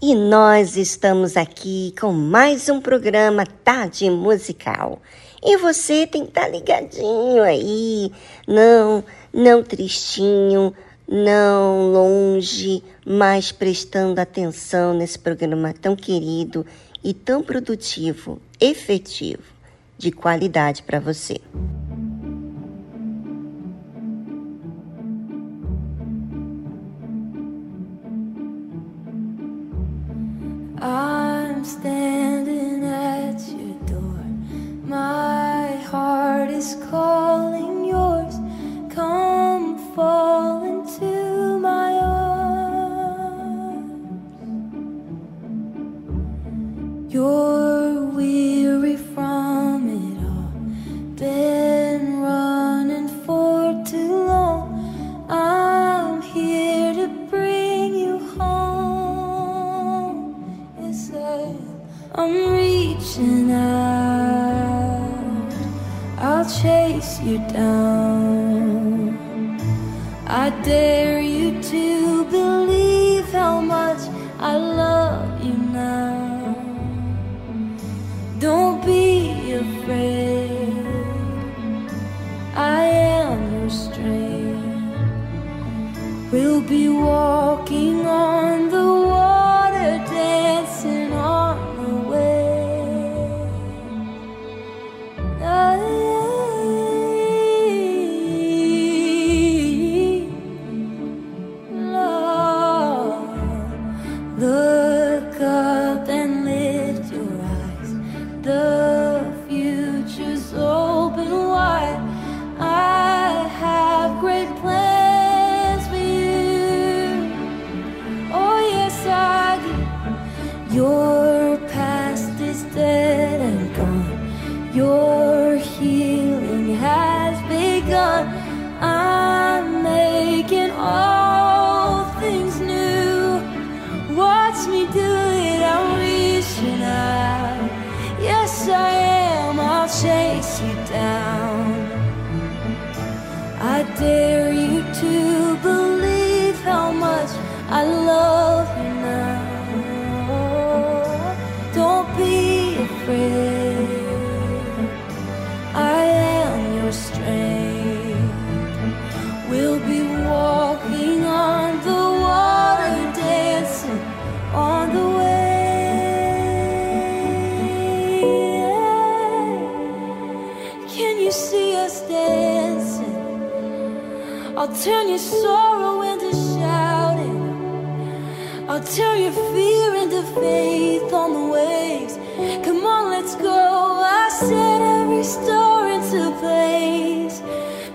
E nós estamos aqui com mais um programa Tarde Musical. E você tem que estar tá ligadinho aí, não, não tristinho, não longe, mas prestando atenção nesse programa tão querido e tão produtivo, efetivo, de qualidade para você. I'll turn your sorrow into shouting. I'll turn your fear into faith on the waves. Come on, let's go. I set every star into place.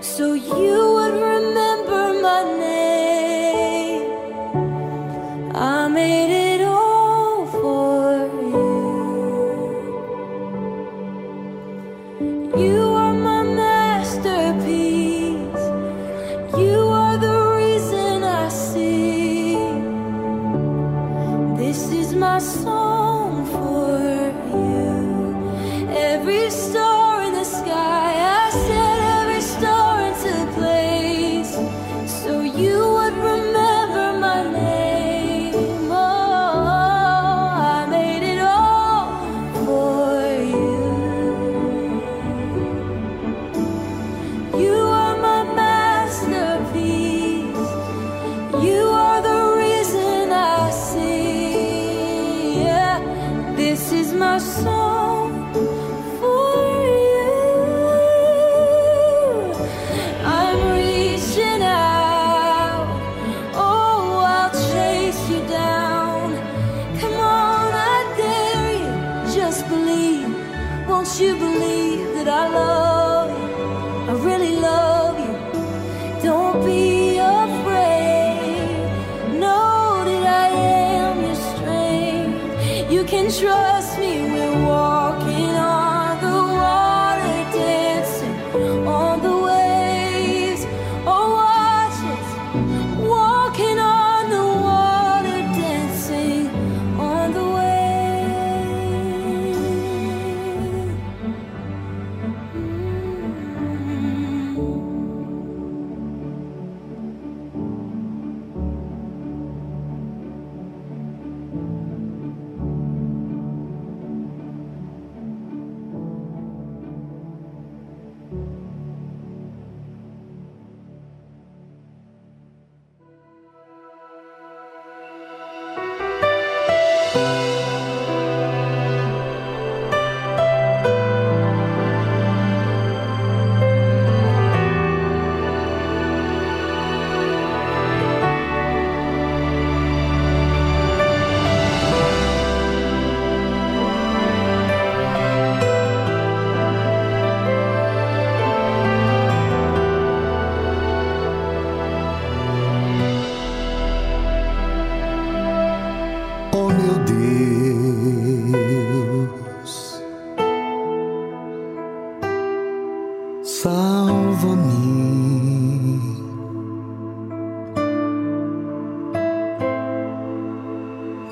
So you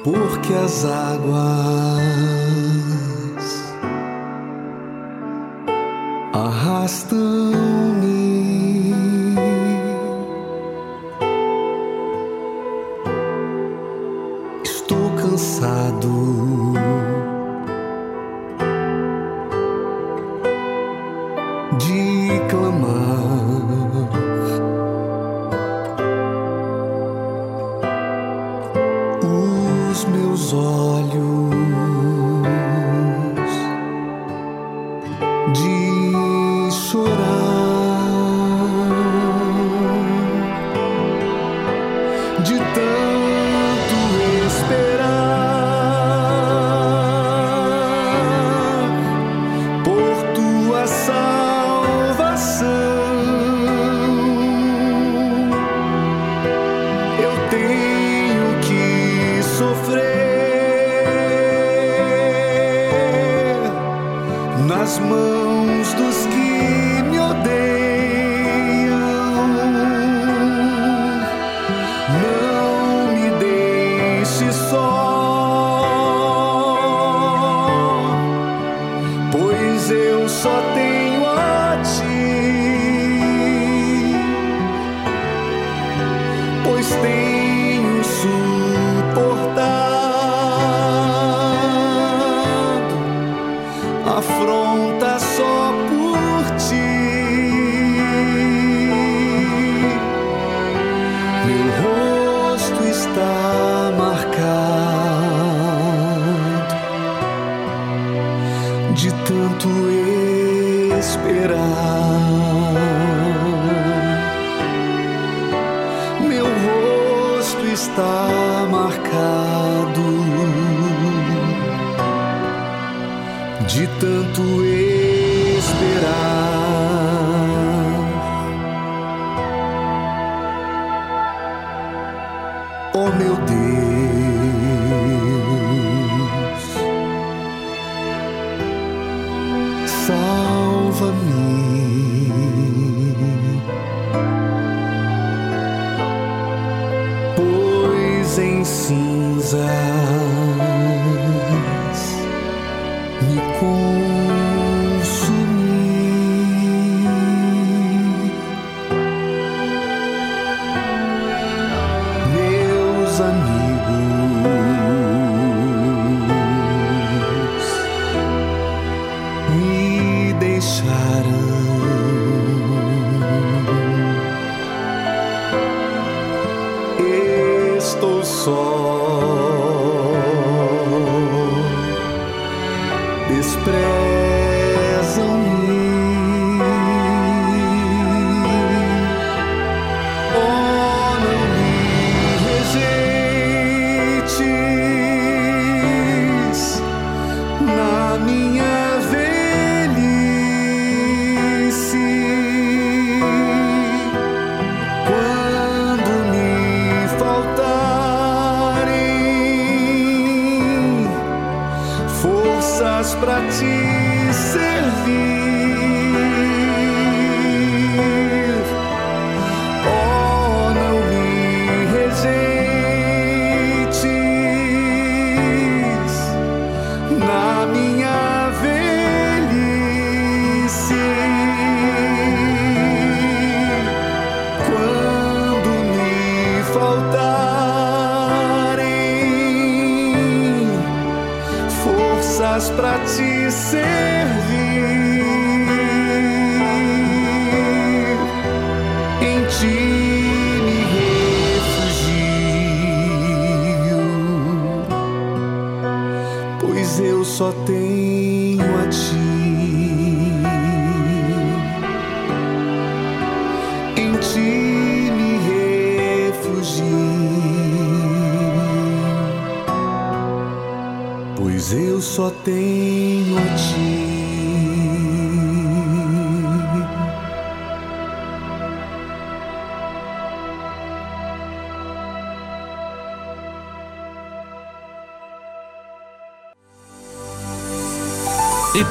porque as águas arrastam-me.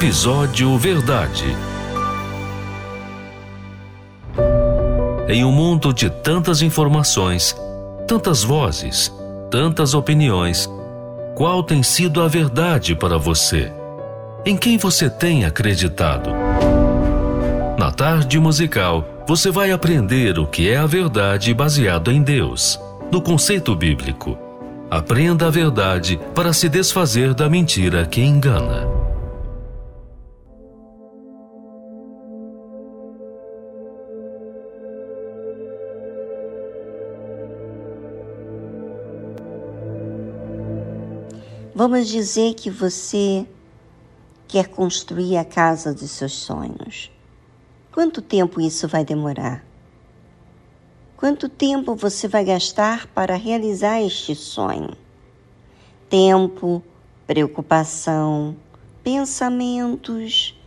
Episódio Verdade. Em um mundo de tantas informações, tantas vozes, tantas opiniões, qual tem sido a verdade para você? Em quem você tem acreditado? Na tarde musical, você vai aprender o que é a verdade baseado em Deus, no conceito bíblico. Aprenda a verdade para se desfazer da mentira que engana. Dizer que você quer construir a casa dos seus sonhos. Quanto tempo isso vai demorar? Quanto tempo você vai gastar para realizar este sonho? Tempo, preocupação, pensamentos.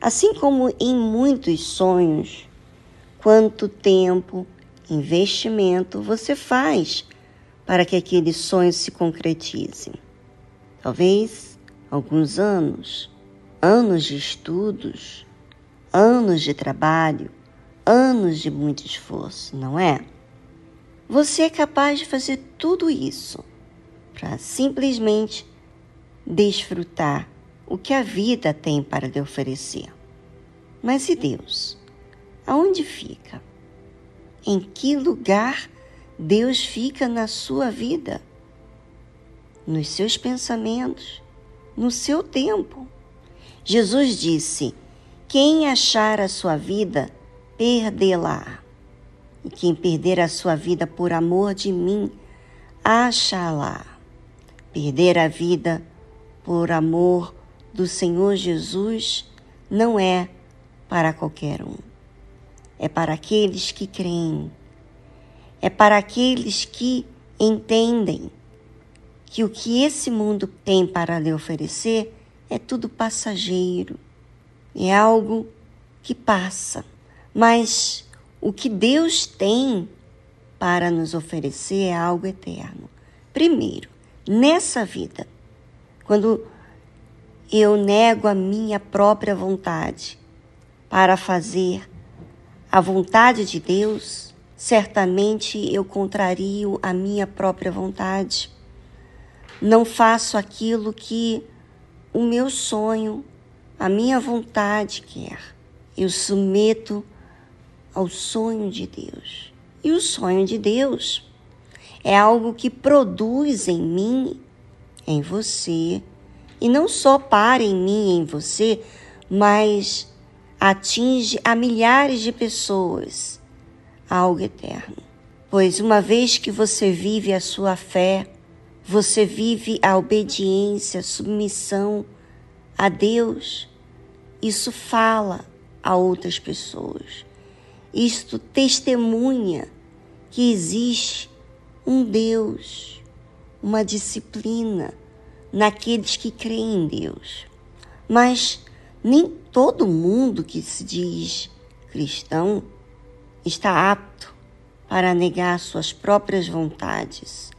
Assim como em muitos sonhos, quanto tempo, investimento você faz para que aquele sonho se concretize? Talvez alguns anos, anos de estudos, anos de trabalho, anos de muito esforço, não é? Você é capaz de fazer tudo isso para simplesmente desfrutar o que a vida tem para lhe oferecer. Mas e Deus? Aonde fica? Em que lugar Deus fica na sua vida? Nos seus pensamentos, no seu tempo. Jesus disse: Quem achar a sua vida, perdê-la. E quem perder a sua vida por amor de mim, acha-la. Perder a vida por amor do Senhor Jesus não é para qualquer um. É para aqueles que creem. É para aqueles que entendem que o que esse mundo tem para lhe oferecer é tudo passageiro, é algo que passa. Mas o que Deus tem para nos oferecer é algo eterno. Primeiro, nessa vida, quando eu nego a minha própria vontade para fazer a vontade de Deus, certamente eu contrario a minha própria vontade. Não faço aquilo que o meu sonho, a minha vontade quer. Eu submeto ao sonho de Deus. E o sonho de Deus é algo que produz em mim, em você, e não só para em mim, em você, mas atinge a milhares de pessoas algo eterno. Pois uma vez que você vive a sua fé, você vive a obediência, a submissão a Deus, isso fala a outras pessoas. Isto testemunha que existe um Deus, uma disciplina naqueles que creem em Deus. Mas nem todo mundo que se diz cristão está apto para negar suas próprias vontades,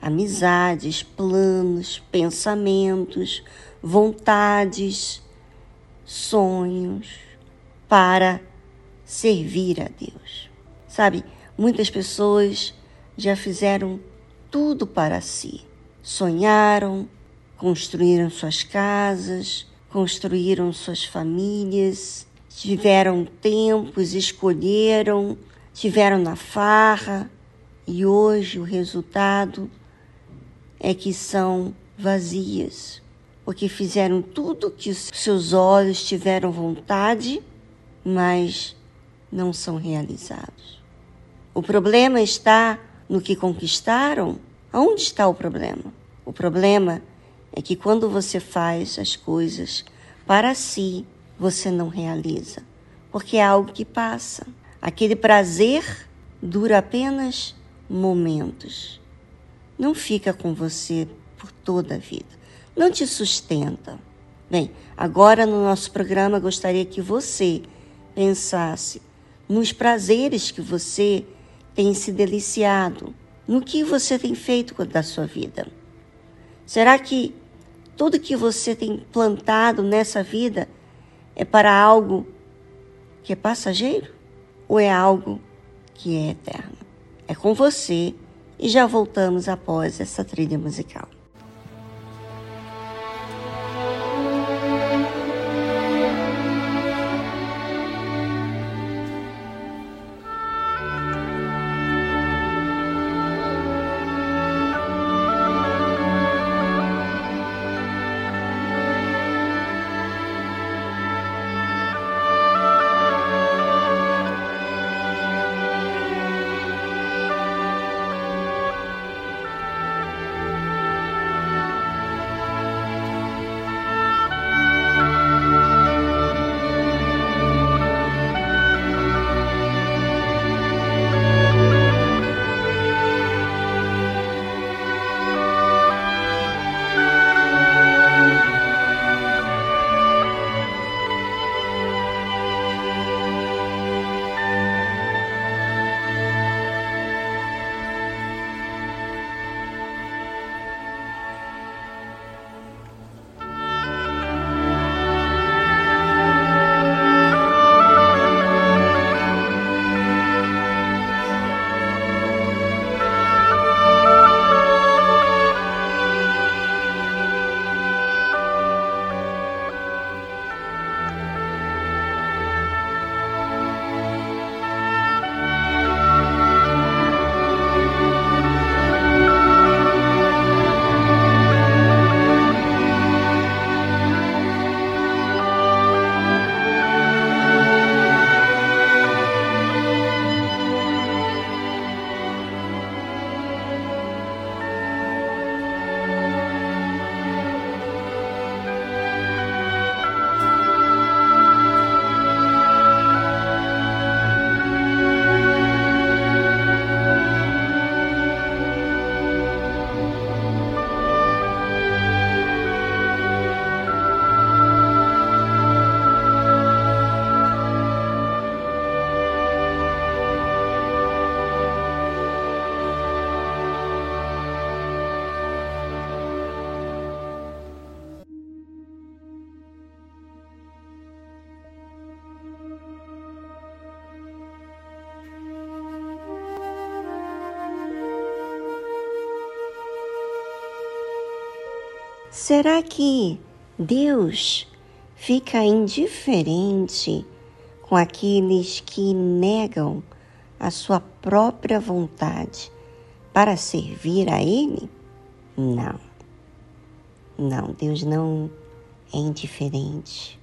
amizades, planos, pensamentos, vontades, sonhos para servir a Deus. Sabe, muitas pessoas já fizeram tudo para si. Sonharam, construíram suas casas, construíram suas famílias, tiveram tempos, escolheram, tiveram na farra e hoje o resultado é que são vazias, porque fizeram tudo que seus olhos tiveram vontade, mas não são realizados. O problema está no que conquistaram? Onde está o problema? O problema é que quando você faz as coisas para si, você não realiza, porque é algo que passa. Aquele prazer dura apenas momentos. Não fica com você por toda a vida. Não te sustenta. Bem, agora no nosso programa gostaria que você pensasse nos prazeres que você tem se deliciado? No que você tem feito da sua vida? Será que tudo que você tem plantado nessa vida é para algo que é passageiro ou é algo que é eterno? É com você e já voltamos após essa trilha musical. Será que Deus fica indiferente com aqueles que negam a sua própria vontade para servir a Ele? Não. Não, Deus não é indiferente.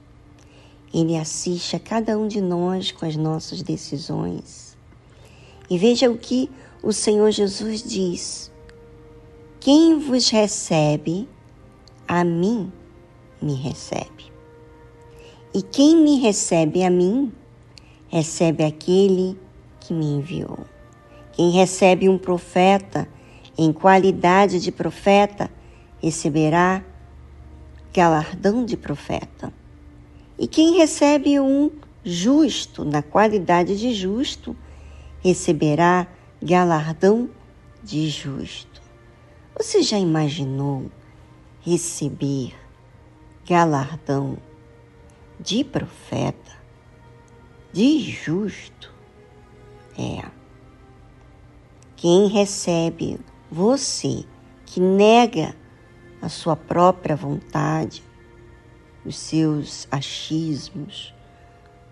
Ele assiste a cada um de nós com as nossas decisões. E veja o que o Senhor Jesus diz: Quem vos recebe, a mim me recebe. E quem me recebe a mim, recebe aquele que me enviou. Quem recebe um profeta em qualidade de profeta, receberá galardão de profeta. E quem recebe um justo, na qualidade de justo, receberá galardão de justo. Você já imaginou receber galardão de profeta, de justo? É. Quem recebe você que nega a sua própria vontade, os seus achismos,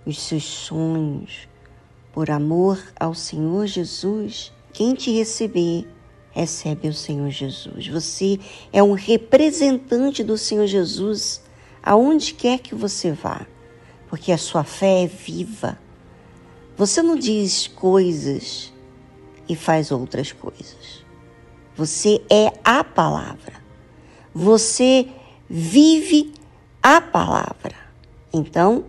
os seus sonhos, por amor ao Senhor Jesus, quem te receber, recebe o Senhor Jesus. Você é um representante do Senhor Jesus aonde quer que você vá, porque a sua fé é viva. Você não diz coisas e faz outras coisas. Você é a palavra. Você vive a palavra. Então,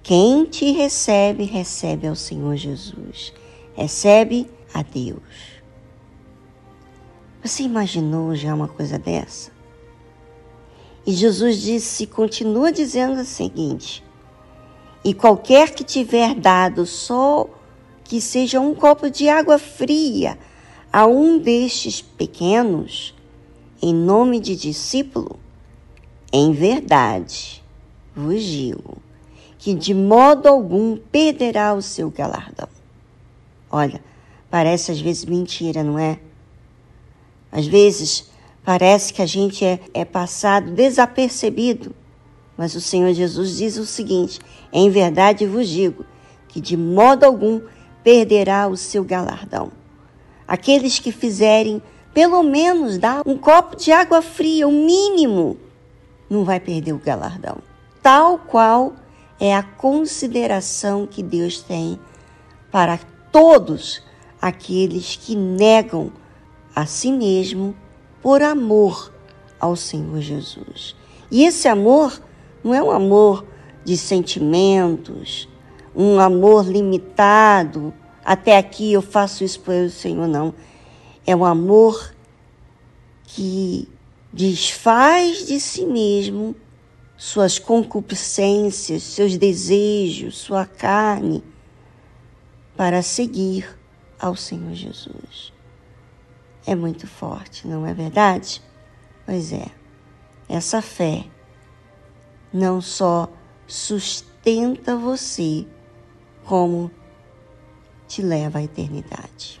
quem te recebe, recebe ao Senhor Jesus. Recebe a Deus. Você imaginou já uma coisa dessa? E Jesus disse, continua dizendo o seguinte: E qualquer que tiver dado só que seja um copo de água fria a um destes pequenos, em nome de discípulo, em verdade vos digo que de modo algum perderá o seu galardão. Olha, parece às vezes mentira, não é? Às vezes parece que a gente é, é passado desapercebido, mas o Senhor Jesus diz o seguinte: em verdade vos digo que de modo algum perderá o seu galardão. Aqueles que fizerem pelo menos dar um copo de água fria, o mínimo, não vai perder o galardão. Tal qual é a consideração que Deus tem para todos aqueles que negam a si mesmo por amor ao Senhor Jesus. E esse amor não é um amor de sentimentos, um amor limitado, até aqui eu faço isso pelo Senhor, não. É um amor que desfaz de si mesmo suas concupiscências, seus desejos, sua carne, para seguir ao Senhor Jesus. É muito forte, não é verdade? Pois é, essa fé não só sustenta você, como te leva à eternidade.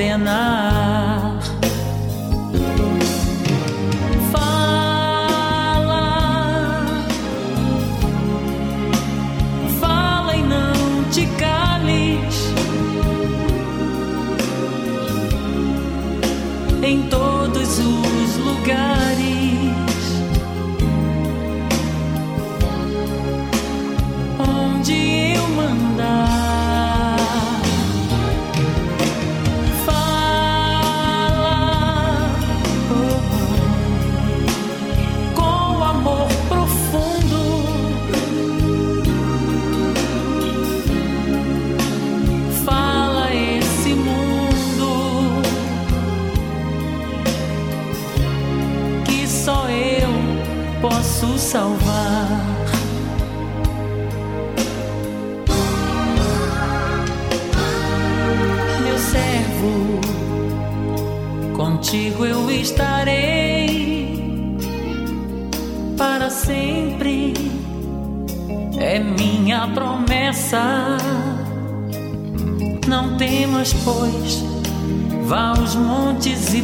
Te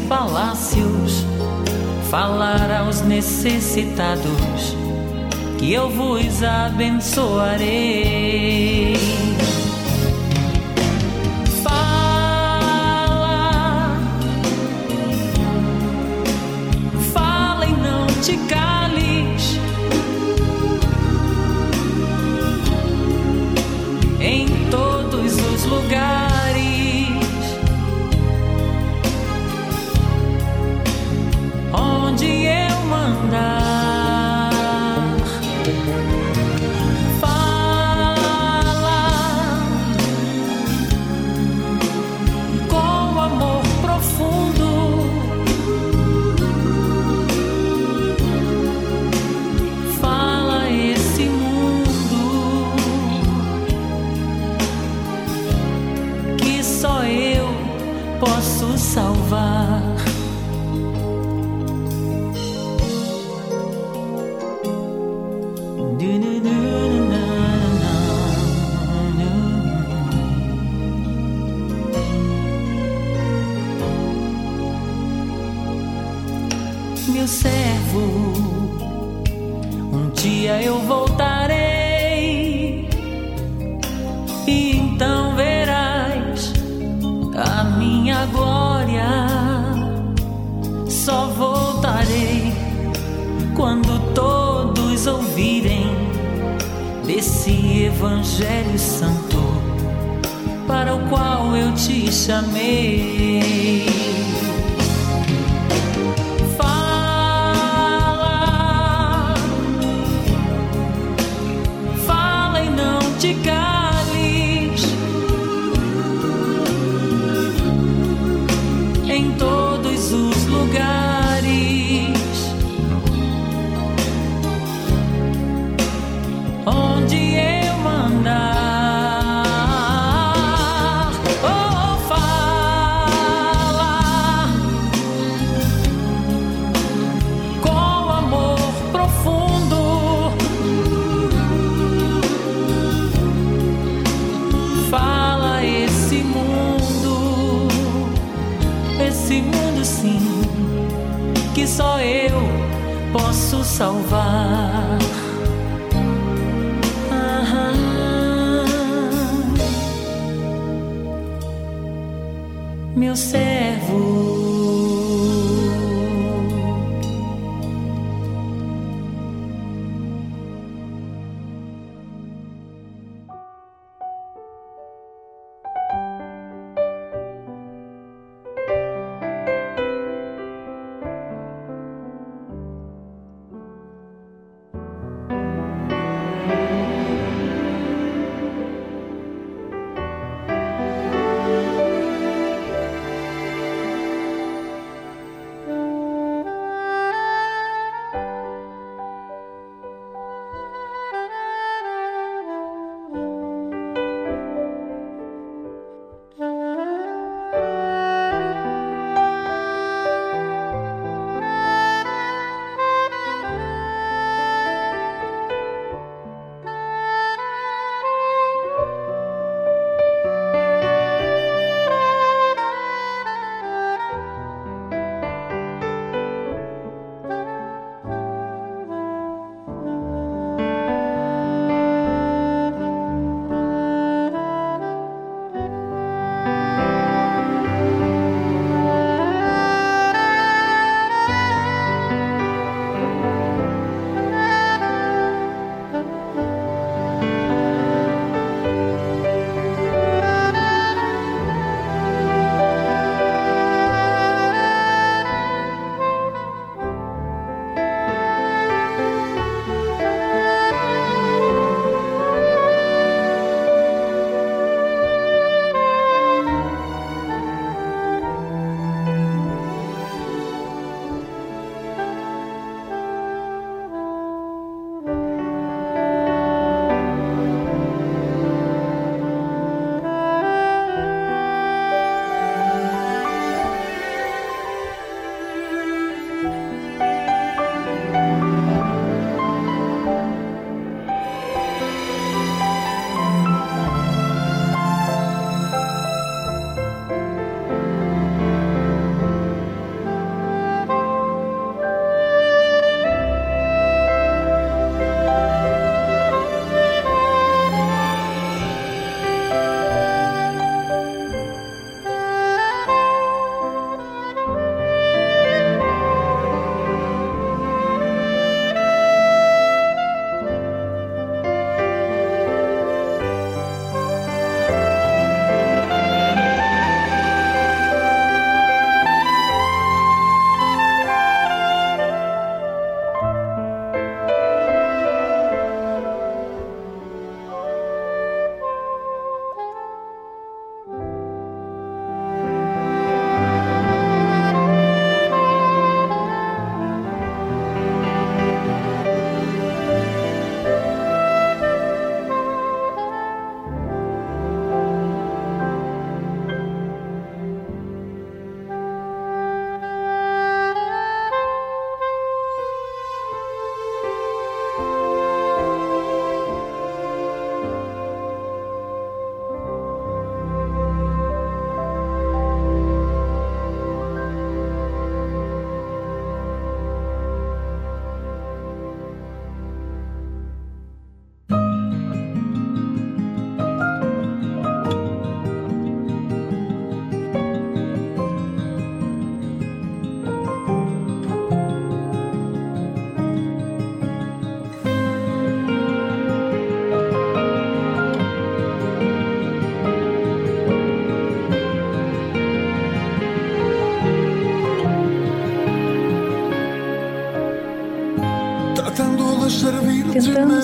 palácios falar aos necessitados que eu vos abençoarei. Evangelho Santo para o qual eu te chamei. Sim, que só eu posso salvar. Meu servo.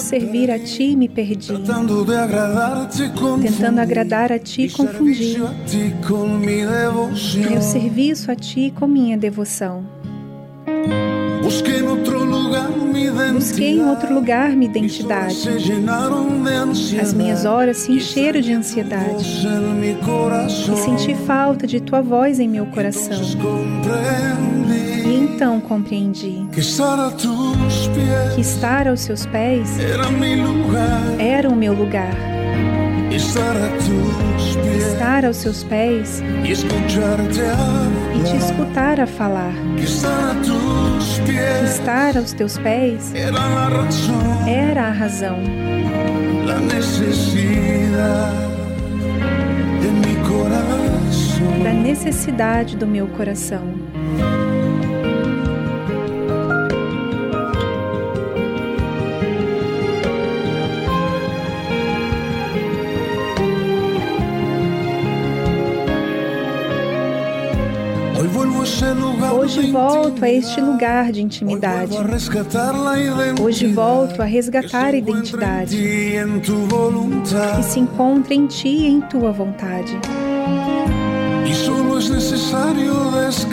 Servir a ti, me perdi. Tentando agradar a ti, confundi. Meu serviço a ti com minha devoção. Busquei em outro lugar minha identidade. As minhas horas se encheram de ansiedade. E senti falta de tua voz em meu coração. E então compreendi que estar aos seus pés era o meu lugar. estar aos seus pés e te escutar a falar. Estar aos teus pés era a razão. Da necessidade do meu coração. Hoje volto a este lugar de intimidade. Hoje volto a resgatar a identidade. que se encontra em ti e em tua vontade.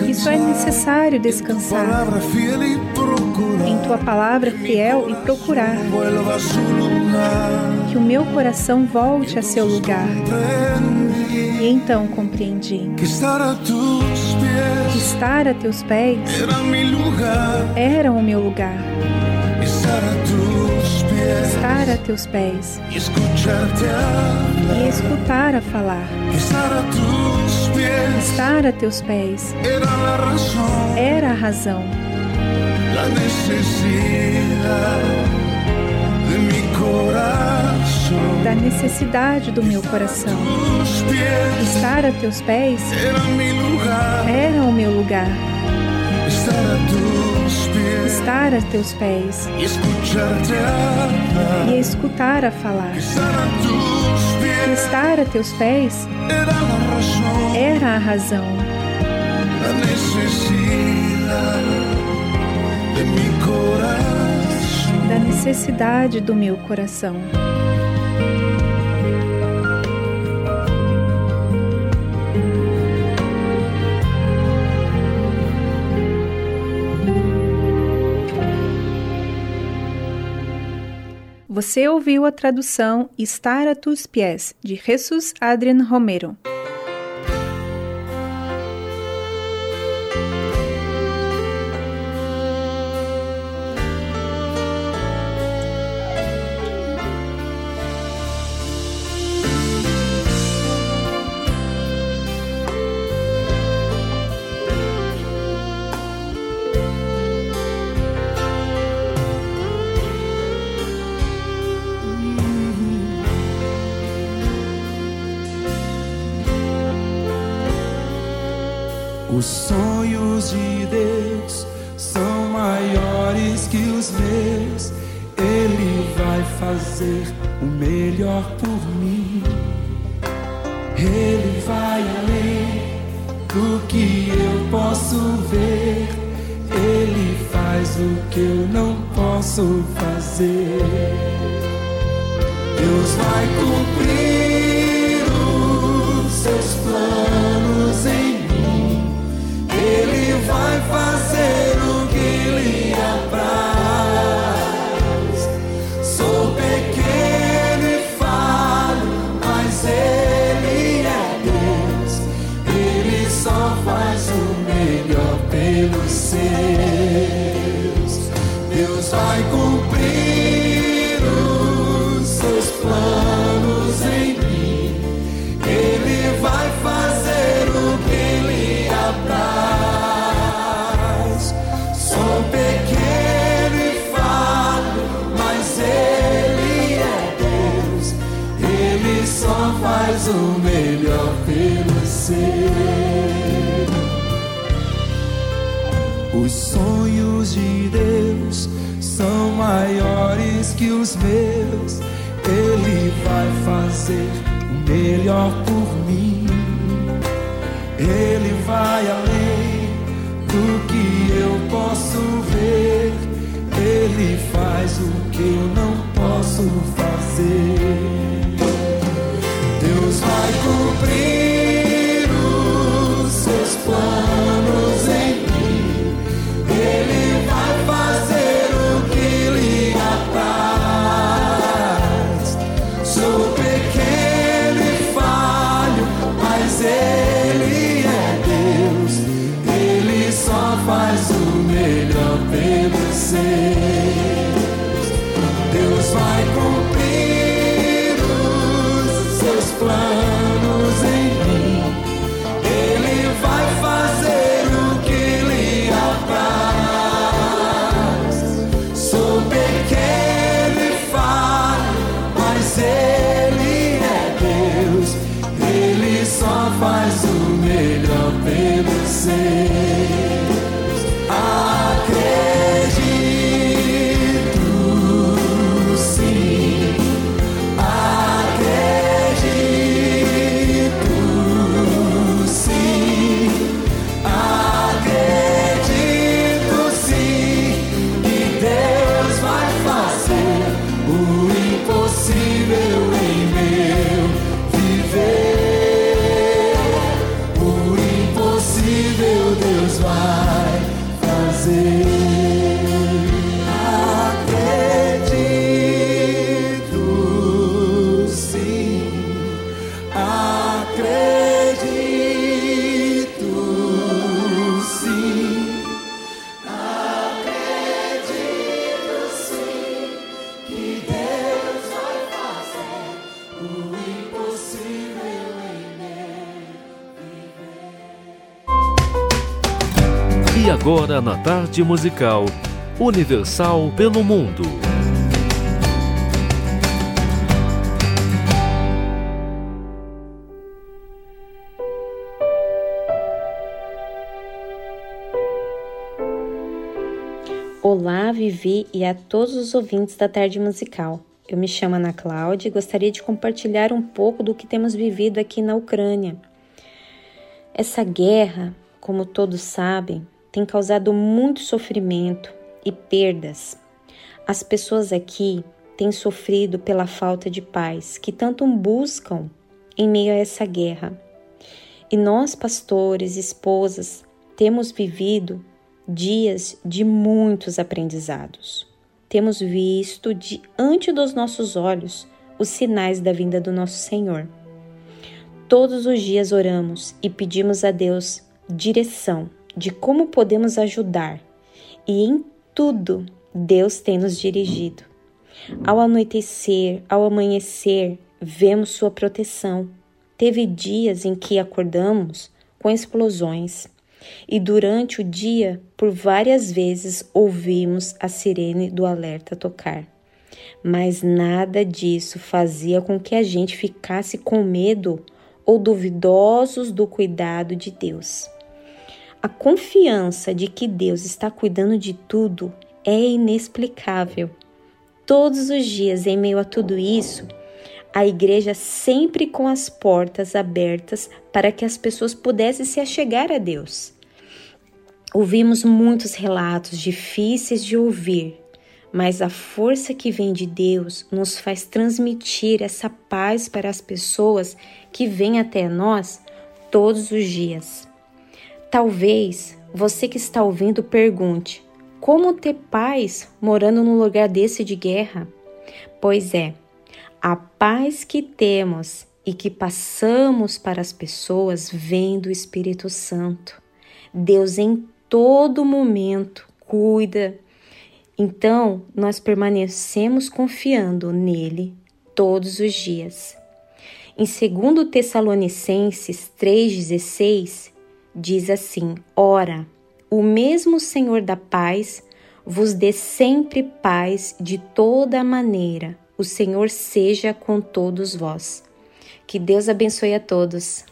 E só é necessário descansar. em tua palavra fiel e procurar. que o meu coração volte a seu lugar. E então compreendi. Que estar a teus pés era o meu lugar. Estar a teus pés e escutar a falar. Estar a teus pés era a razão da necessidade do meu coração. Estar a teus pés era o meu lugar. Estar a teus pés e escutar a falar. Estar a teus pés era a razão da necessidade do meu coração. Você ouviu a tradução Estar a tus pies, de Jesus Adrian Romero. Fazer o melhor por mim. Ele vai além do que eu posso ver. Ele faz o que eu não posso fazer. Deus vai cumprir meus. Ele vai fazer o melhor por mim. Ele vai além do que eu posso ver. Ele faz o que eu tarde musical Universal pelo Mundo. Olá, Vivi e a todos os ouvintes da tarde musical. Eu me chamo Ana Cláudia e gostaria de compartilhar um pouco do que temos vivido aqui na Ucrânia. Essa guerra, como todos sabem, tem causado muito sofrimento e perdas. As pessoas aqui têm sofrido pela falta de paz que tanto buscam em meio a essa guerra. E nós, pastores, esposas, temos vivido dias de muitos aprendizados. Temos visto diante dos nossos olhos os sinais da vinda do nosso Senhor. Todos os dias oramos e pedimos a Deus direção de como podemos ajudar, e em tudo Deus tem nos dirigido. Ao anoitecer, ao amanhecer, vemos Sua proteção. Teve dias em que acordamos com explosões, e durante o dia, por várias vezes, ouvimos a sirene do alerta tocar. Mas nada disso fazia com que a gente ficasse com medo ou duvidosos do cuidado de Deus. A confiança de que Deus está cuidando de tudo é inexplicável. Todos os dias, em meio a tudo isso, a igreja sempre com as portas abertas para que as pessoas pudessem se achegar a Deus. Ouvimos muitos relatos difíceis de ouvir, mas a força que vem de Deus nos faz transmitir essa paz para as pessoas que vêm até nós todos os dias. Talvez você que está ouvindo pergunte: como ter paz morando num lugar desse de guerra? Pois é, a paz que temos e que passamos para as pessoas vem do Espírito Santo. Deus em todo momento cuida. Então, nós permanecemos confiando nele todos os dias. Em 2 Tessalonicenses 3,16, diz assim: Ora, o mesmo Senhor da paz vos dê sempre paz de toda maneira. O Senhor seja com todos vós. Que Deus abençoe a todos.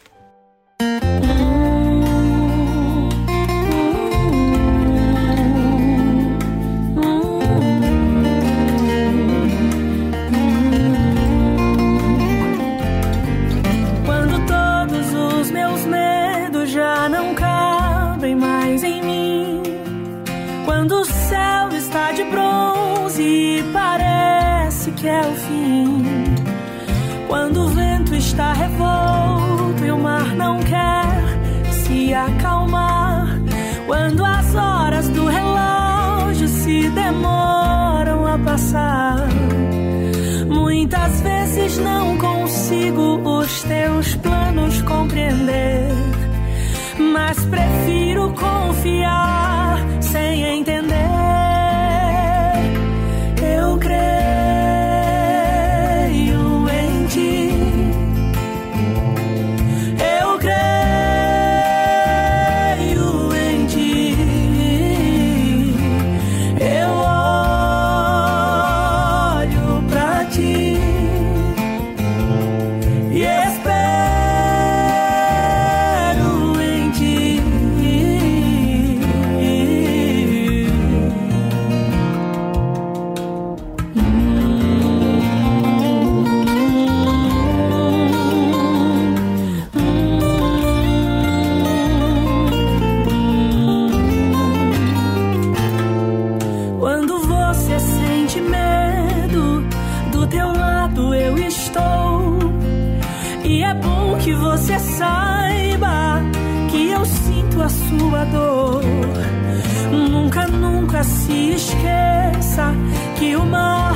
Nunca, se esqueça que o mar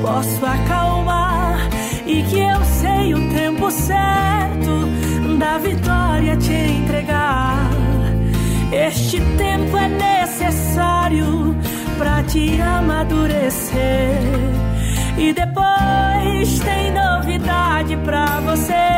posso acalmar e que eu sei o tempo certo da vitória te entregar. Este tempo é necessário para te amadurecer. E depois tem novidade pra você.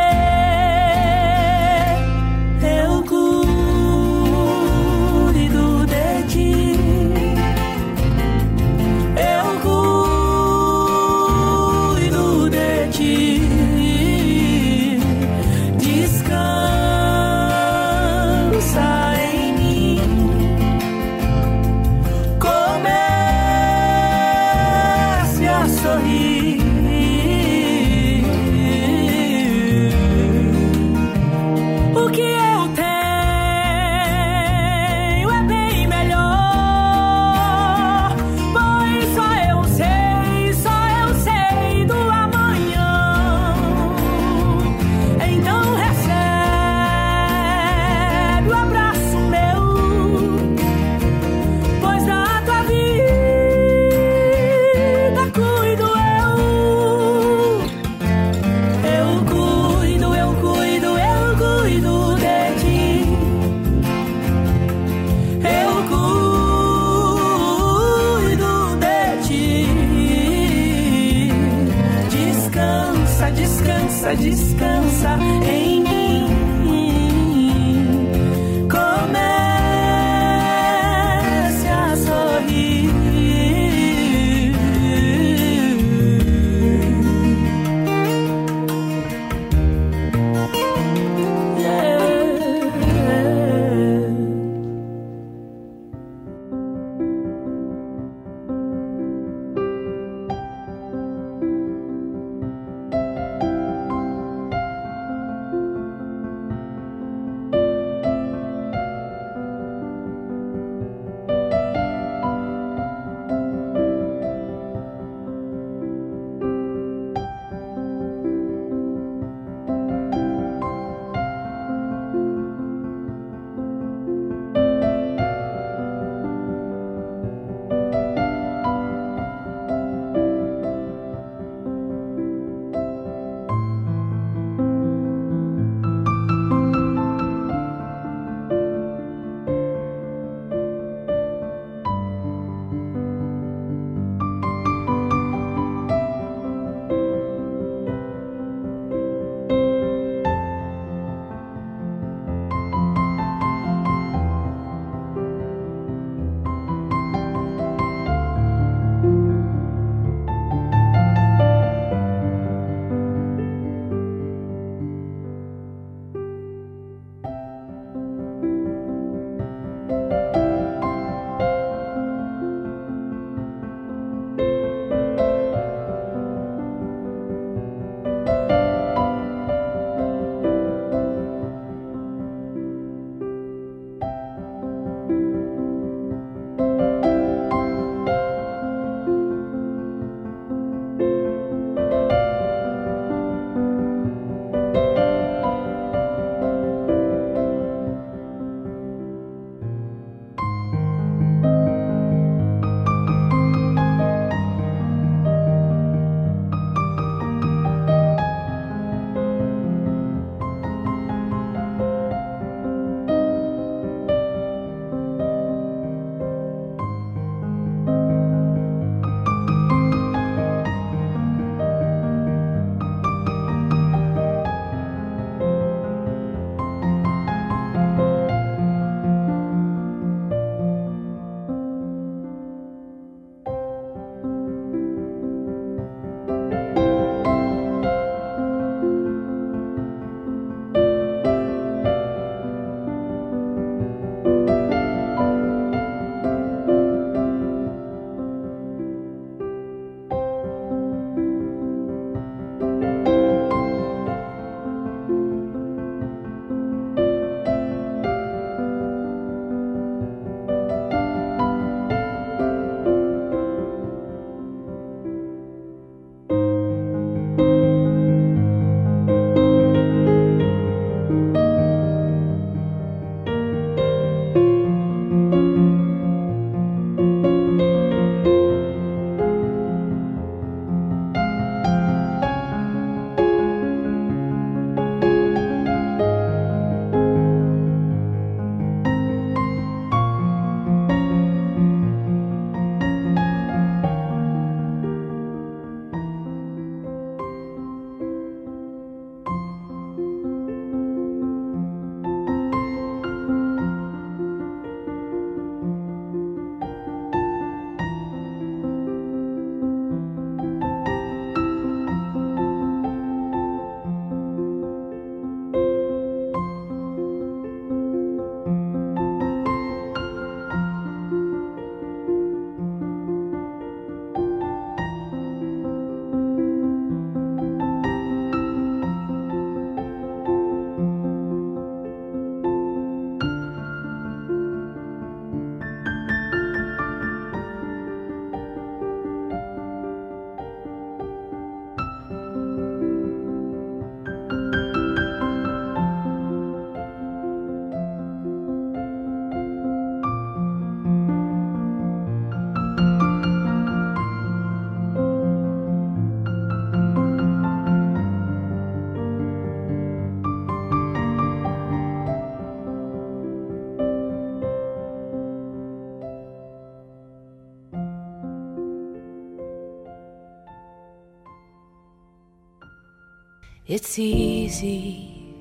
It's easy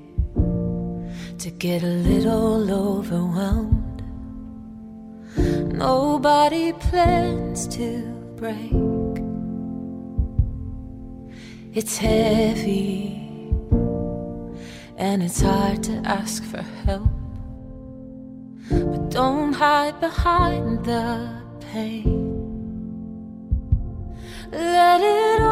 to get a little overwhelmed. Nobody plans to break. It's heavy and it's hard to ask for help. But don't hide behind the pain. Let it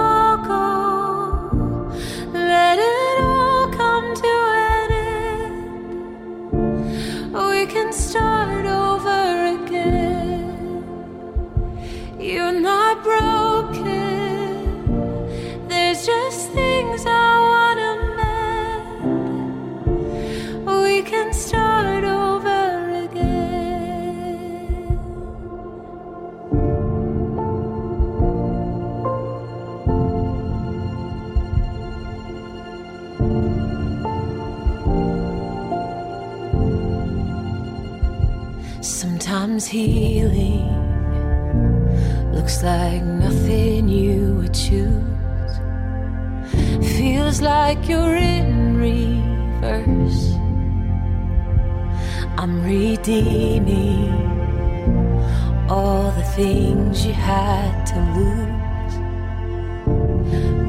Healing looks like nothing you would choose. Feels like you're in reverse. I'm redeeming all the things you had to lose.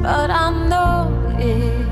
But I know it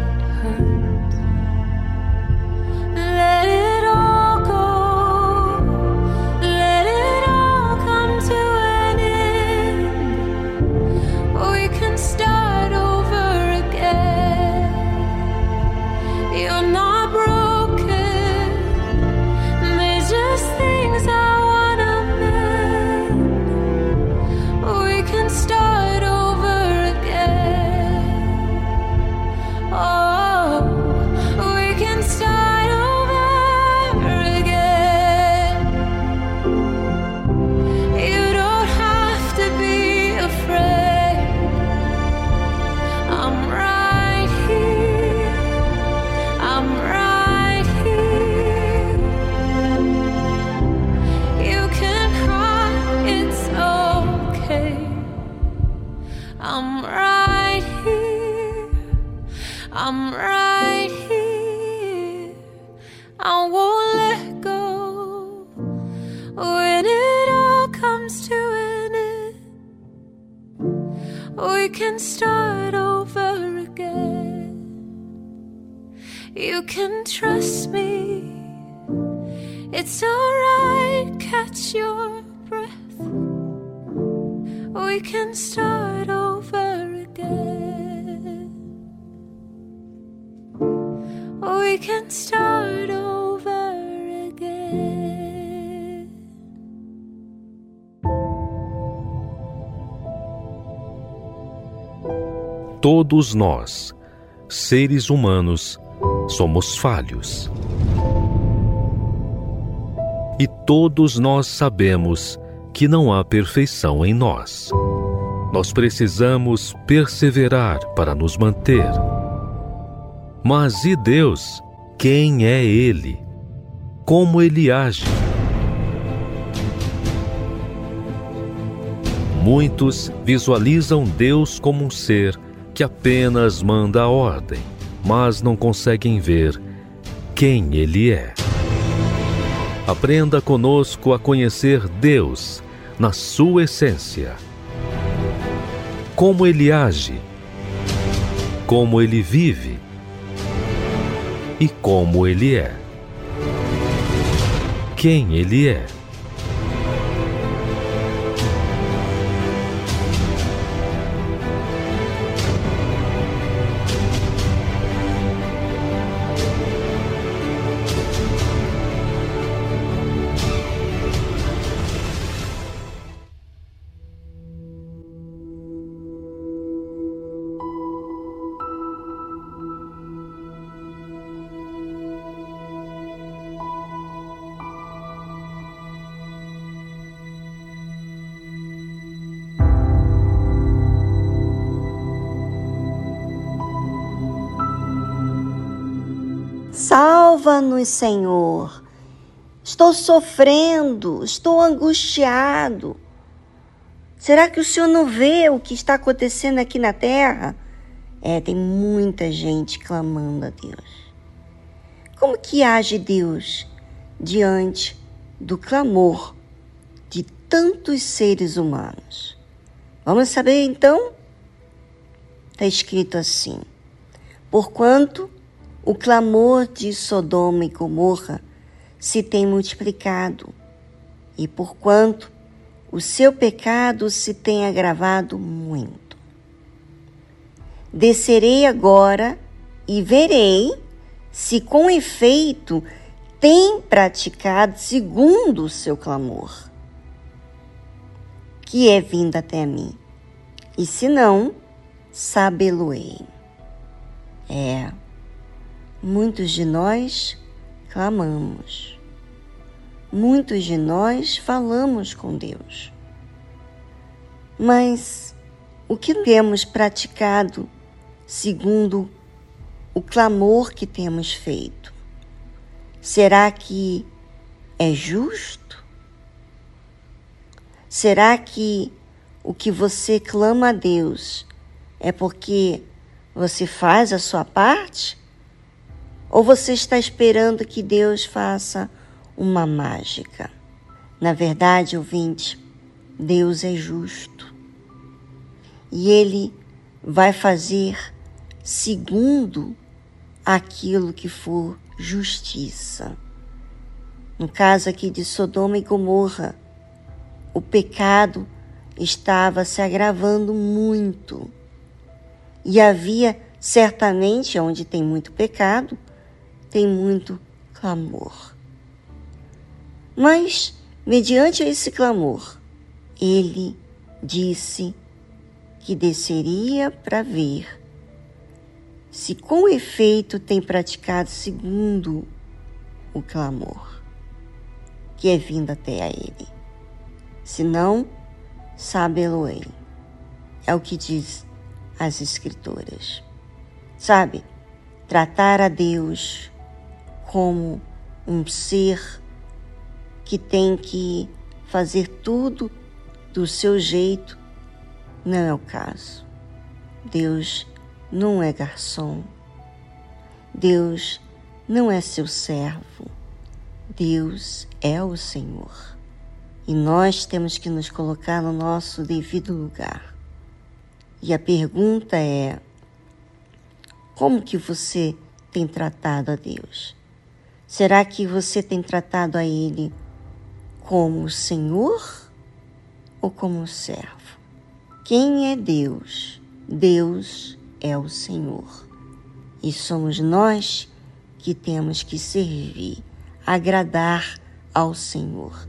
We can start over again. We can start over again. Todos nós, seres humanos, somos falhos. E todos nós sabemos que não há perfeição em nós. Nós precisamos perseverar para nos manter. Mas e Deus? Quem é Ele? Como Ele age? Muitos visualizam Deus como um ser que apenas manda a ordem, mas não conseguem ver quem Ele é. Aprenda conosco a conhecer Deus na sua essência. Como Ele age, como Ele vive e como Ele é. Quem Ele é. Salva-nos, Senhor. Estou sofrendo, estou angustiado. Será que o Senhor não vê o que está acontecendo aqui na terra? É, tem muita gente clamando a Deus. Como que age Deus diante do clamor de tantos seres humanos? Vamos saber então? Está escrito assim: Porquanto o clamor de Sodoma e Gomorra se tem multiplicado, e porquanto o seu pecado se tem agravado muito. Descerei agora e verei se com efeito tem praticado segundo o seu clamor, que é vindo até mim, e se não, sabê-lo-ei. É, muitos de nós clamamos, muitos de nós falamos com Deus, mas o que temos praticado segundo o clamor que temos feito? Será que é justo? Será que o que você clama a Deus é porque você faz a sua parte? Ou você está esperando que Deus faça uma mágica? Na verdade, ouvinte, Deus é justo. E Ele vai fazer segundo aquilo que for justiça. No caso aqui de Sodoma e Gomorra, o pecado estava se agravando muito. E havia certamente, onde tem muito pecado, tem muito clamor. Mas, mediante esse clamor, ele disse que desceria para ver se com efeito tem praticado segundo o clamor que é vindo até a ele. Se não, sabe-lo-ei. É o que diz as Escrituras. Sabe, tratar a Deus como um ser que tem que fazer tudo do seu jeito não é o caso. Deus não é garçom. Deus não é seu servo. Deus é o Senhor. E nós temos que nos colocar no nosso devido lugar. E a pergunta é: como que você tem tratado a Deus? Será que você tem tratado a Ele como Senhor ou como servo? Quem é Deus? Deus é o Senhor. E somos nós que temos que servir, agradar ao Senhor.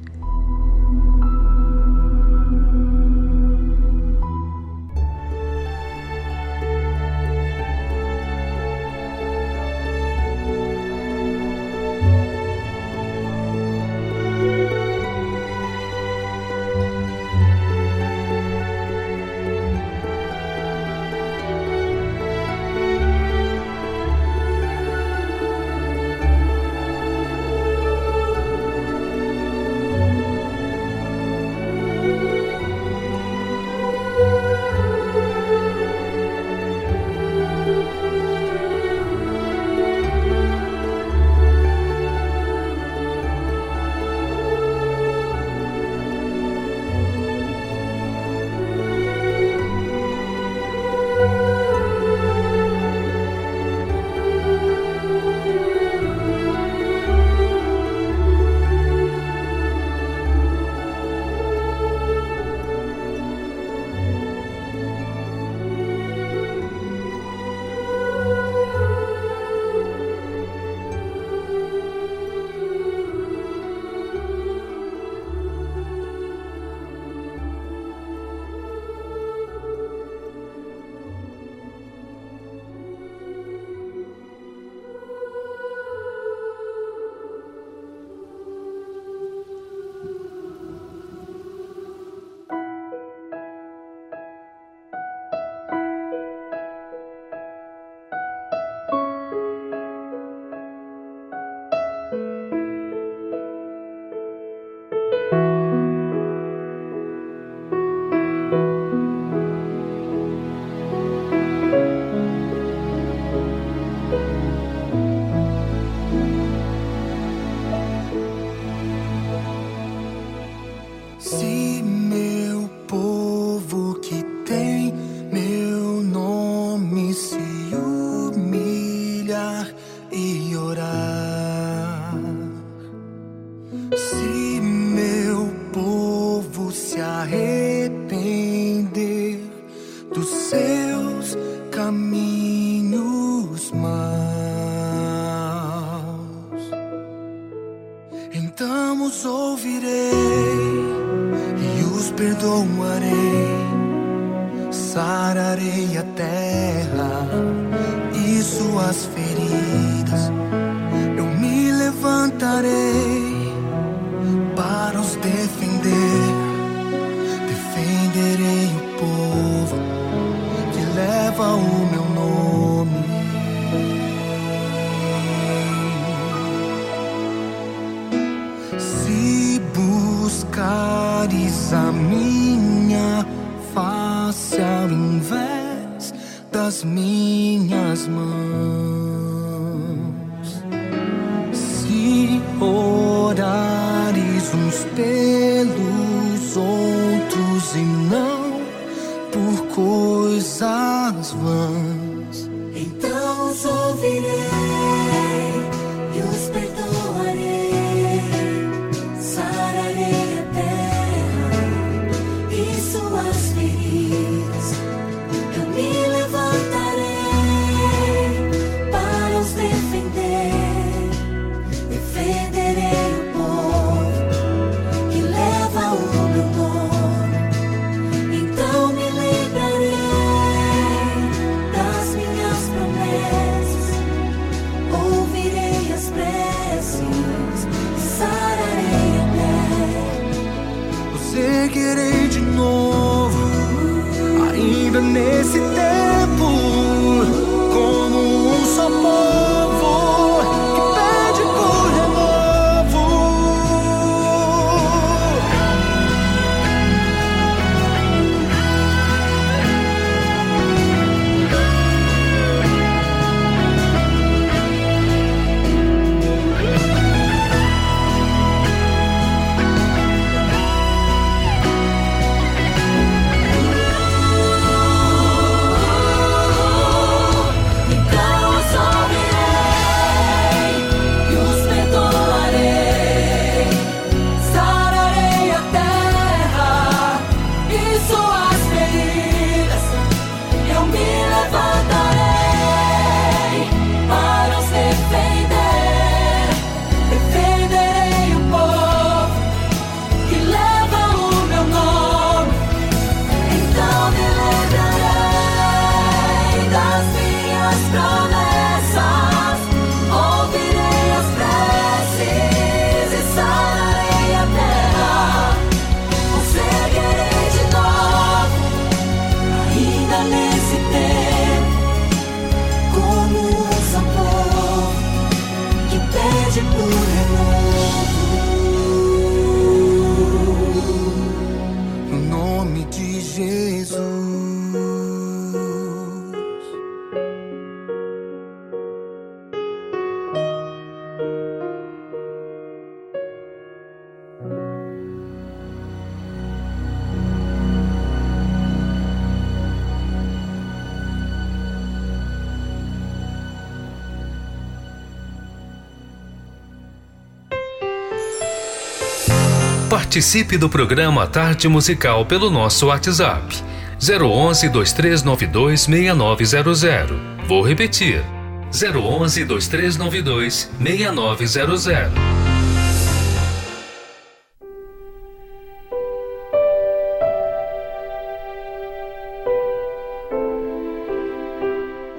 Participe do programa Tarde Musical pelo nosso WhatsApp 011 2392 6900. Vou repetir: 011 2392 6900.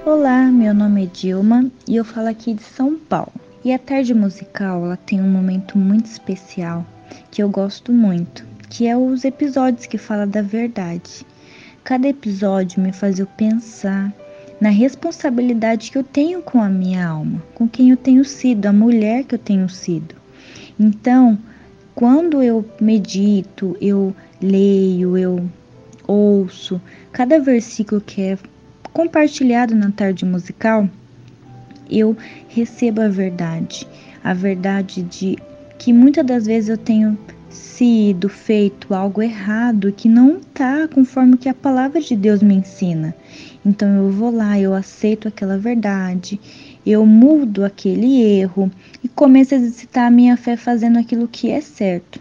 Olá, meu nome é Dilma e eu falo aqui de São Paulo. E a tarde musical, ela tem um momento muito especial que eu gosto muito, que é os episódios que fala da verdade. Cada episódio me faz eu pensar na responsabilidade que eu tenho com a minha alma, com quem eu tenho sido, a mulher que eu tenho sido. Então, quando eu medito, eu leio, eu ouço cada versículo que é compartilhado na tarde musical, eu recebo a verdade, a verdade de que muitas das vezes eu tenho sido feito algo errado que não tá conforme o que a palavra de Deus me ensina. Então eu vou lá, eu aceito aquela verdade, eu mudo aquele erro e começo a exercitar a minha fé fazendo aquilo que é certo.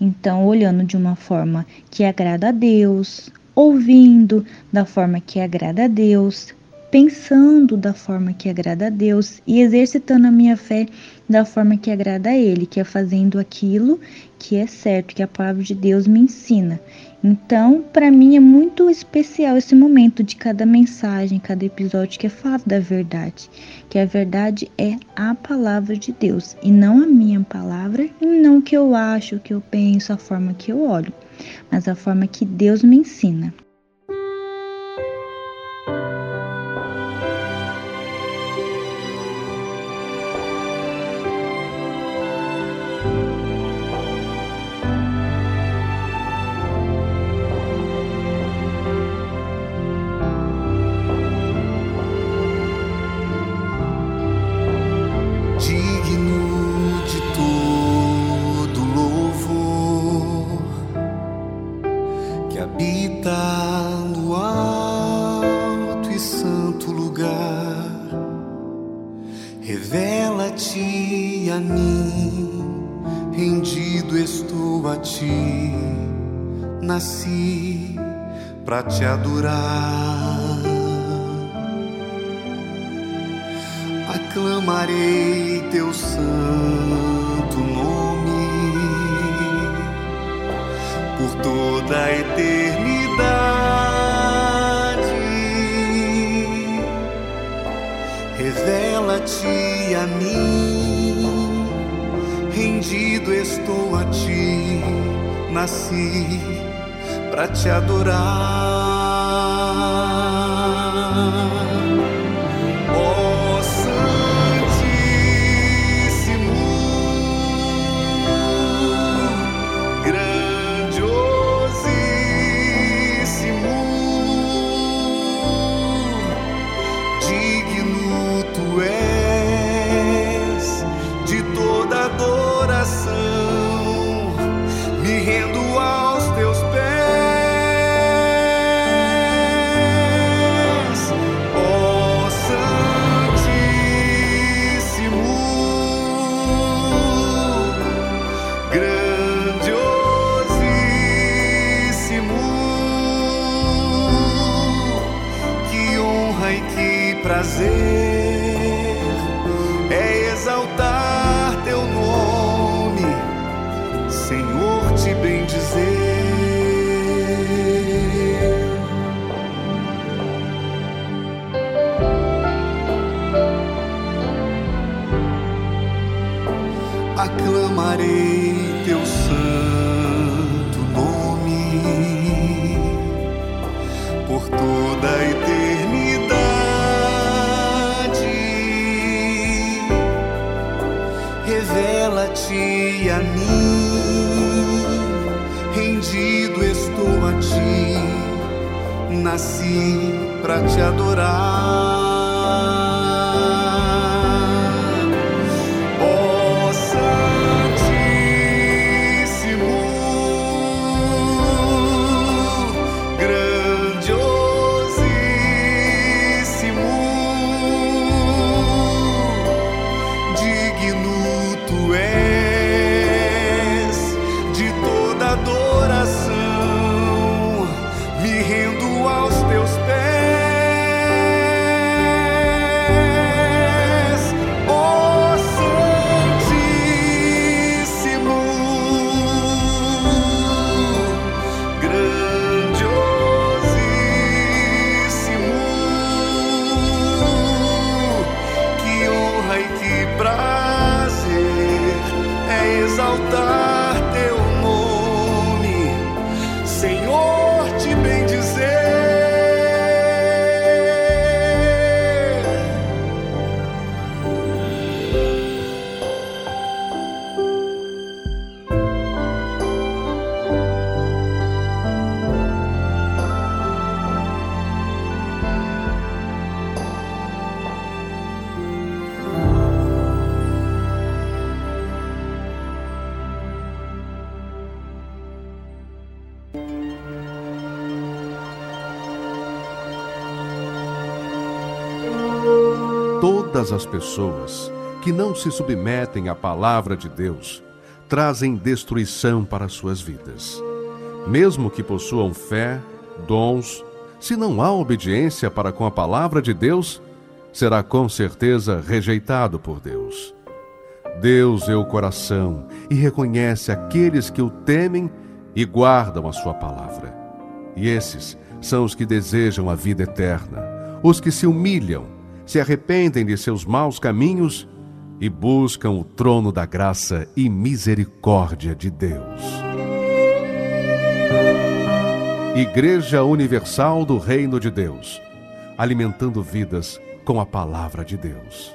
Então, olhando de uma forma que agrada a Deus, ouvindo da forma que agrada a Deus, pensando da forma que agrada a Deus e exercitando a minha fé da forma que agrada a Ele, que é fazendo aquilo que é certo, que a palavra de Deus me ensina. Então, para mim é muito especial esse momento de cada mensagem, cada episódio que é falado da verdade, que a verdade é a palavra de Deus e não a minha palavra e não o que eu acho, o que eu penso, a forma que eu olho, mas a forma que Deus me ensina. Prazer. Todas as pessoas que não se submetem à palavra de Deus trazem destruição para suas vidas. Mesmo que possuam fé, dons, se não há obediência para com a palavra de Deus, será com certeza rejeitado por Deus. Deus é o coração e reconhece aqueles que o temem e guardam a sua palavra. E esses são os que desejam a vida eterna, os que se humilham, se arrependem de seus maus caminhos e buscam o trono da graça e misericórdia de Deus. Igreja Universal do Reino de Deus, alimentando vidas com a palavra de Deus.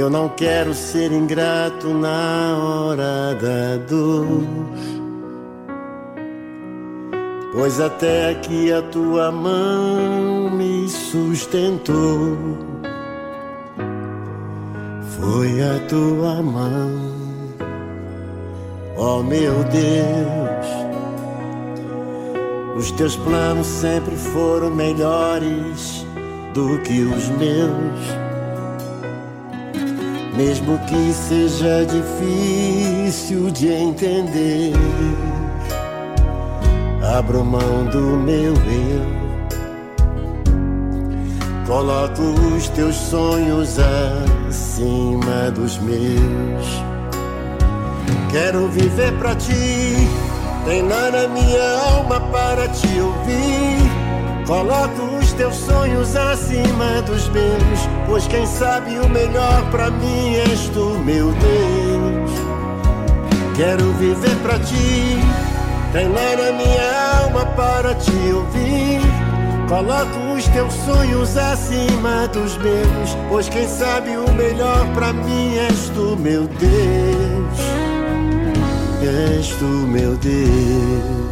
Eu não quero ser ingrato na hora da dor. Pois até aqui a tua mão me sustentou. Foi a tua mão, ó oh, meu Deus. Os teus planos sempre foram melhores do que os meus. Mesmo que seja difícil de entender, abro mão do meu eu. Coloco os teus sonhos acima dos meus. Quero viver pra ti, treinar a minha alma para te ouvir. Coloco os teus sonhos acima dos meus, pois quem sabe o melhor para mim és tu, meu Deus. Quero viver para ti, treinar a minha alma para te ouvir. Coloco os teus sonhos acima dos meus, pois quem sabe o melhor para mim és tu, meu Deus. És tu, meu Deus.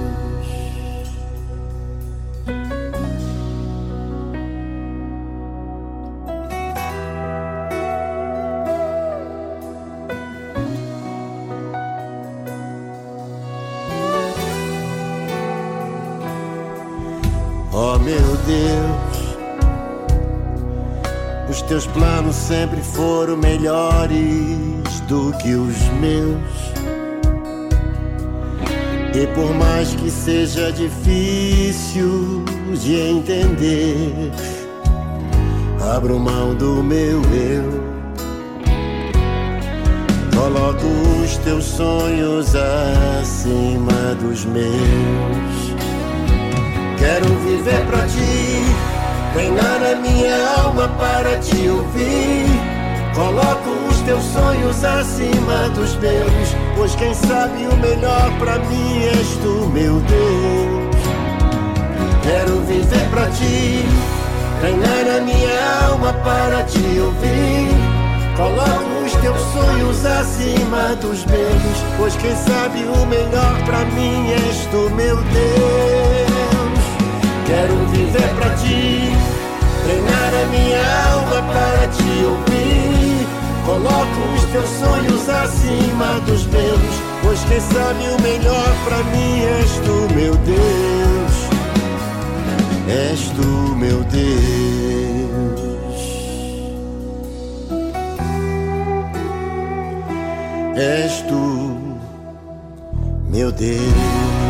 Teus planos sempre foram melhores do que os meus. E por mais que seja difícil de entender, abro mão do meu eu. Coloco os teus sonhos acima dos meus. Quero viver pra ti Treinar a minha alma para te ouvir. Coloco os teus sonhos acima dos meus, pois quem sabe o melhor para mim és tu, meu Deus. Quero viver para ti, treinar a minha alma para te ouvir. Coloco os teus sonhos acima dos meus, pois quem sabe o melhor para mim és tu, meu Deus. Teus sonhos acima dos meus, pois quem sabe o melhor pra mim és tu, meu Deus. És tu, meu Deus. És tu, meu Deus.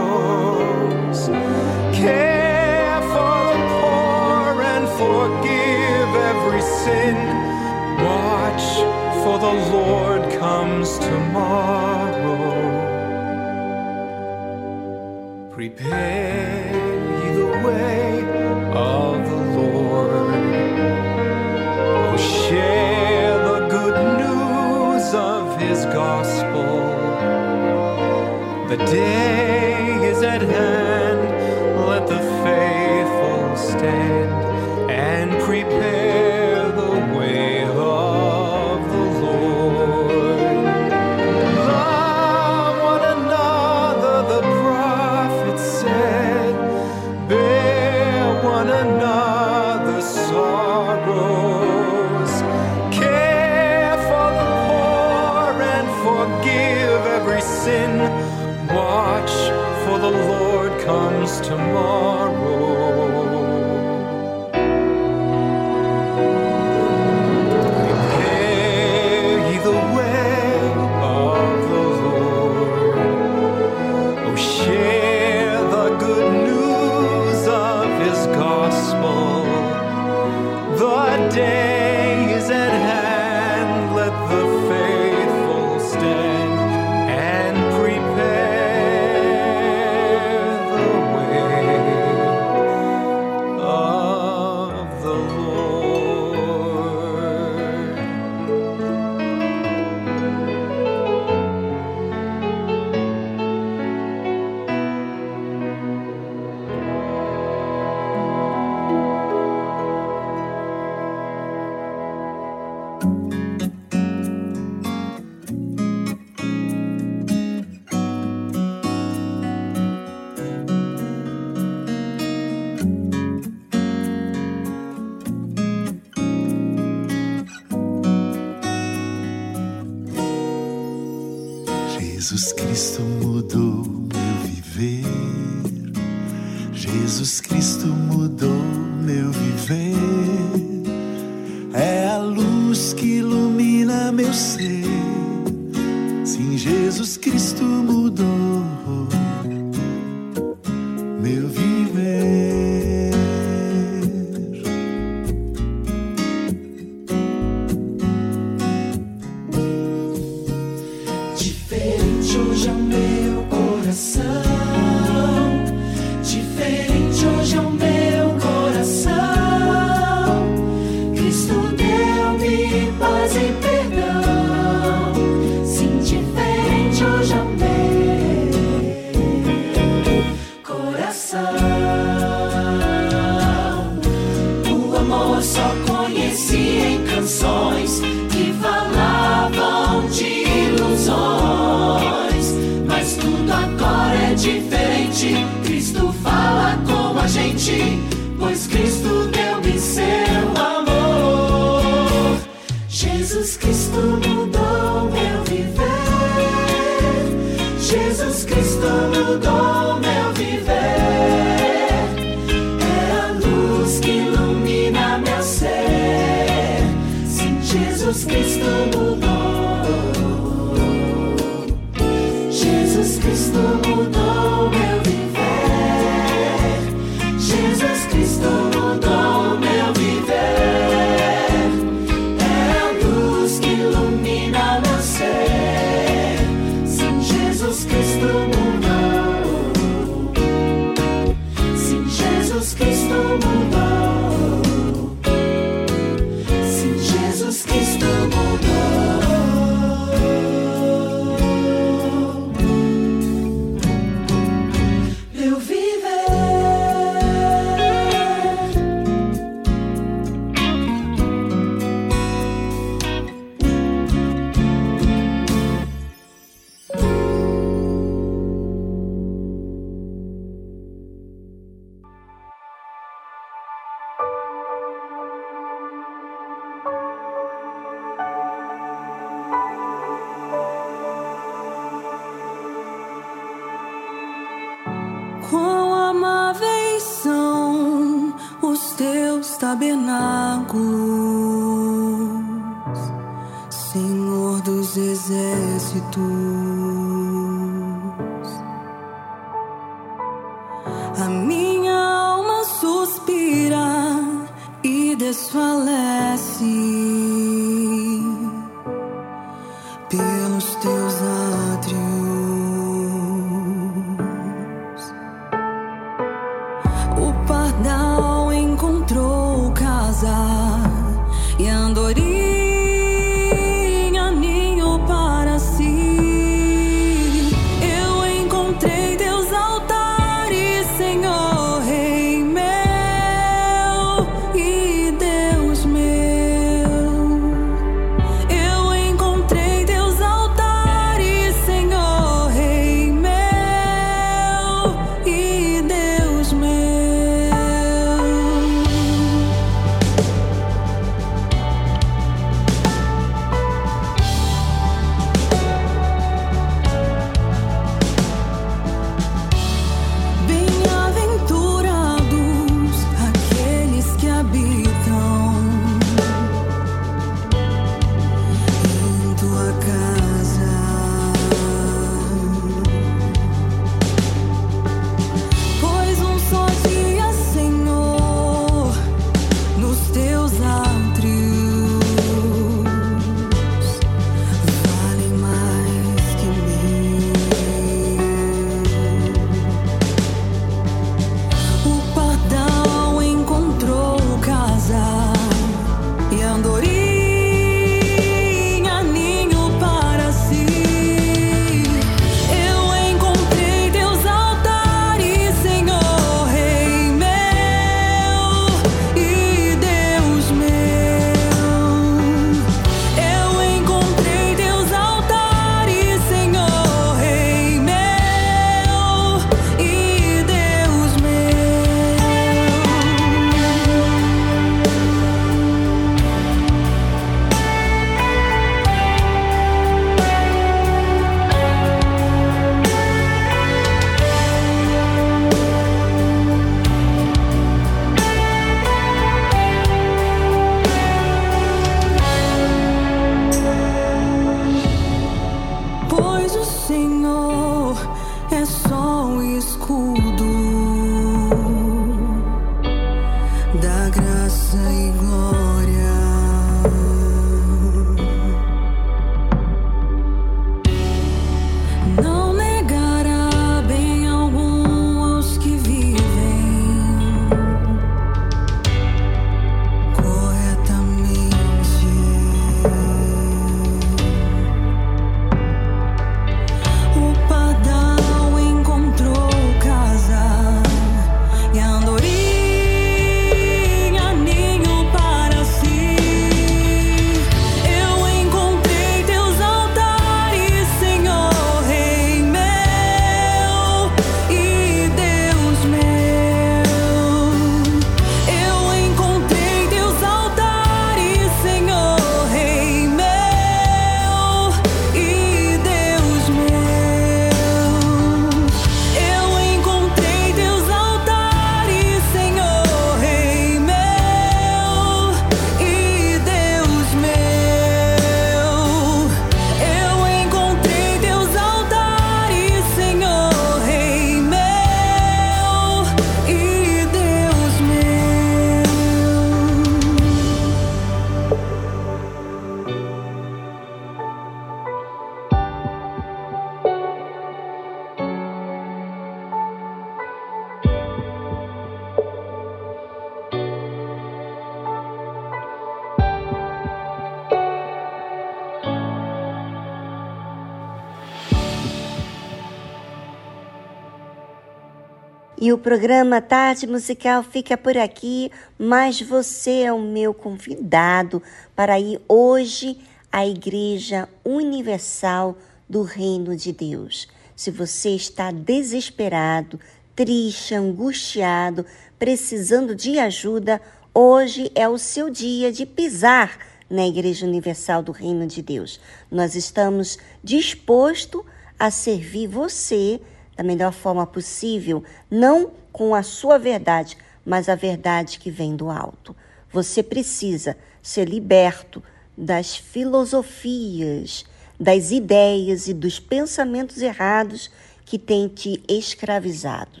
Programa Tarde Musical fica por aqui, mas você é o meu convidado para ir hoje à Igreja Universal do Reino de Deus. Se você está desesperado, triste, angustiado, precisando de ajuda, hoje é o seu dia de pisar na Igreja Universal do Reino de Deus. Nós estamos dispostos a servir você da melhor forma possível, não com a sua verdade, mas a verdade que vem do alto. Você precisa ser liberto das filosofias, das ideias e dos pensamentos errados que têm te escravizado.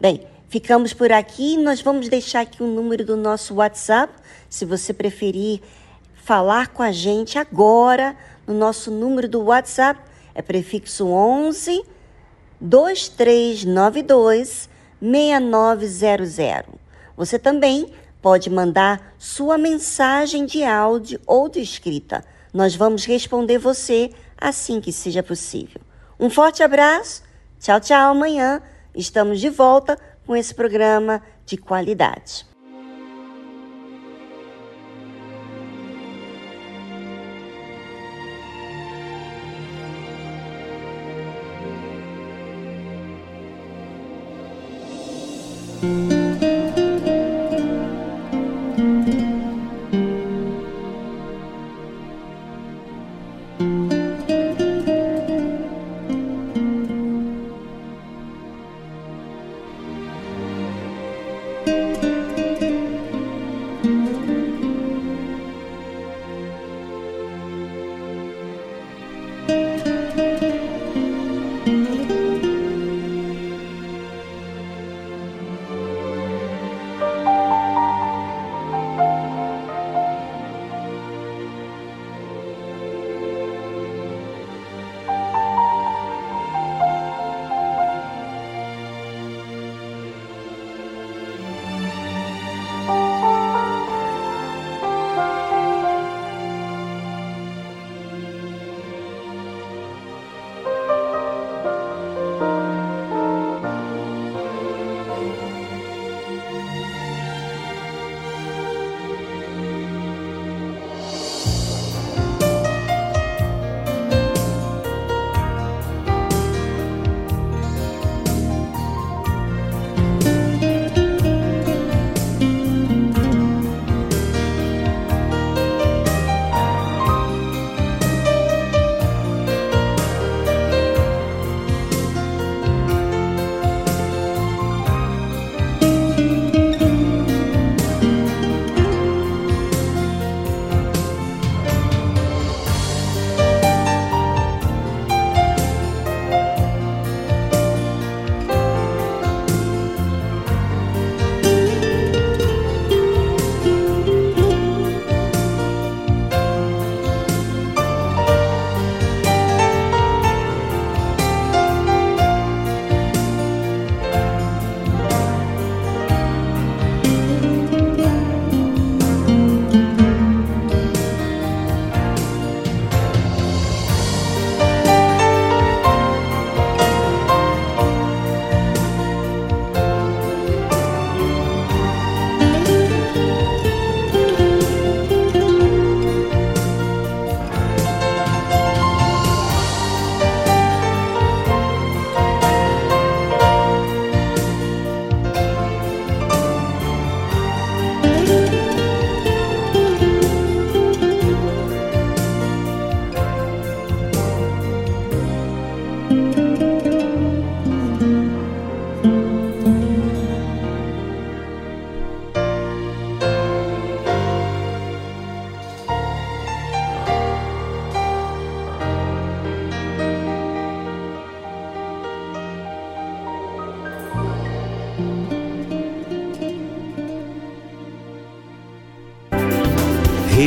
Bem, ficamos por aqui. Nós vamos deixar aqui o número do nosso WhatsApp, se você preferir falar com a gente agora no nosso número do WhatsApp, é prefixo 11 2392 6900. Você também pode mandar sua mensagem de áudio ou de escrita. Nós vamos responder você assim que seja possível. Um forte abraço. Tchau, tchau. Amanhã estamos de volta com esse programa de qualidade.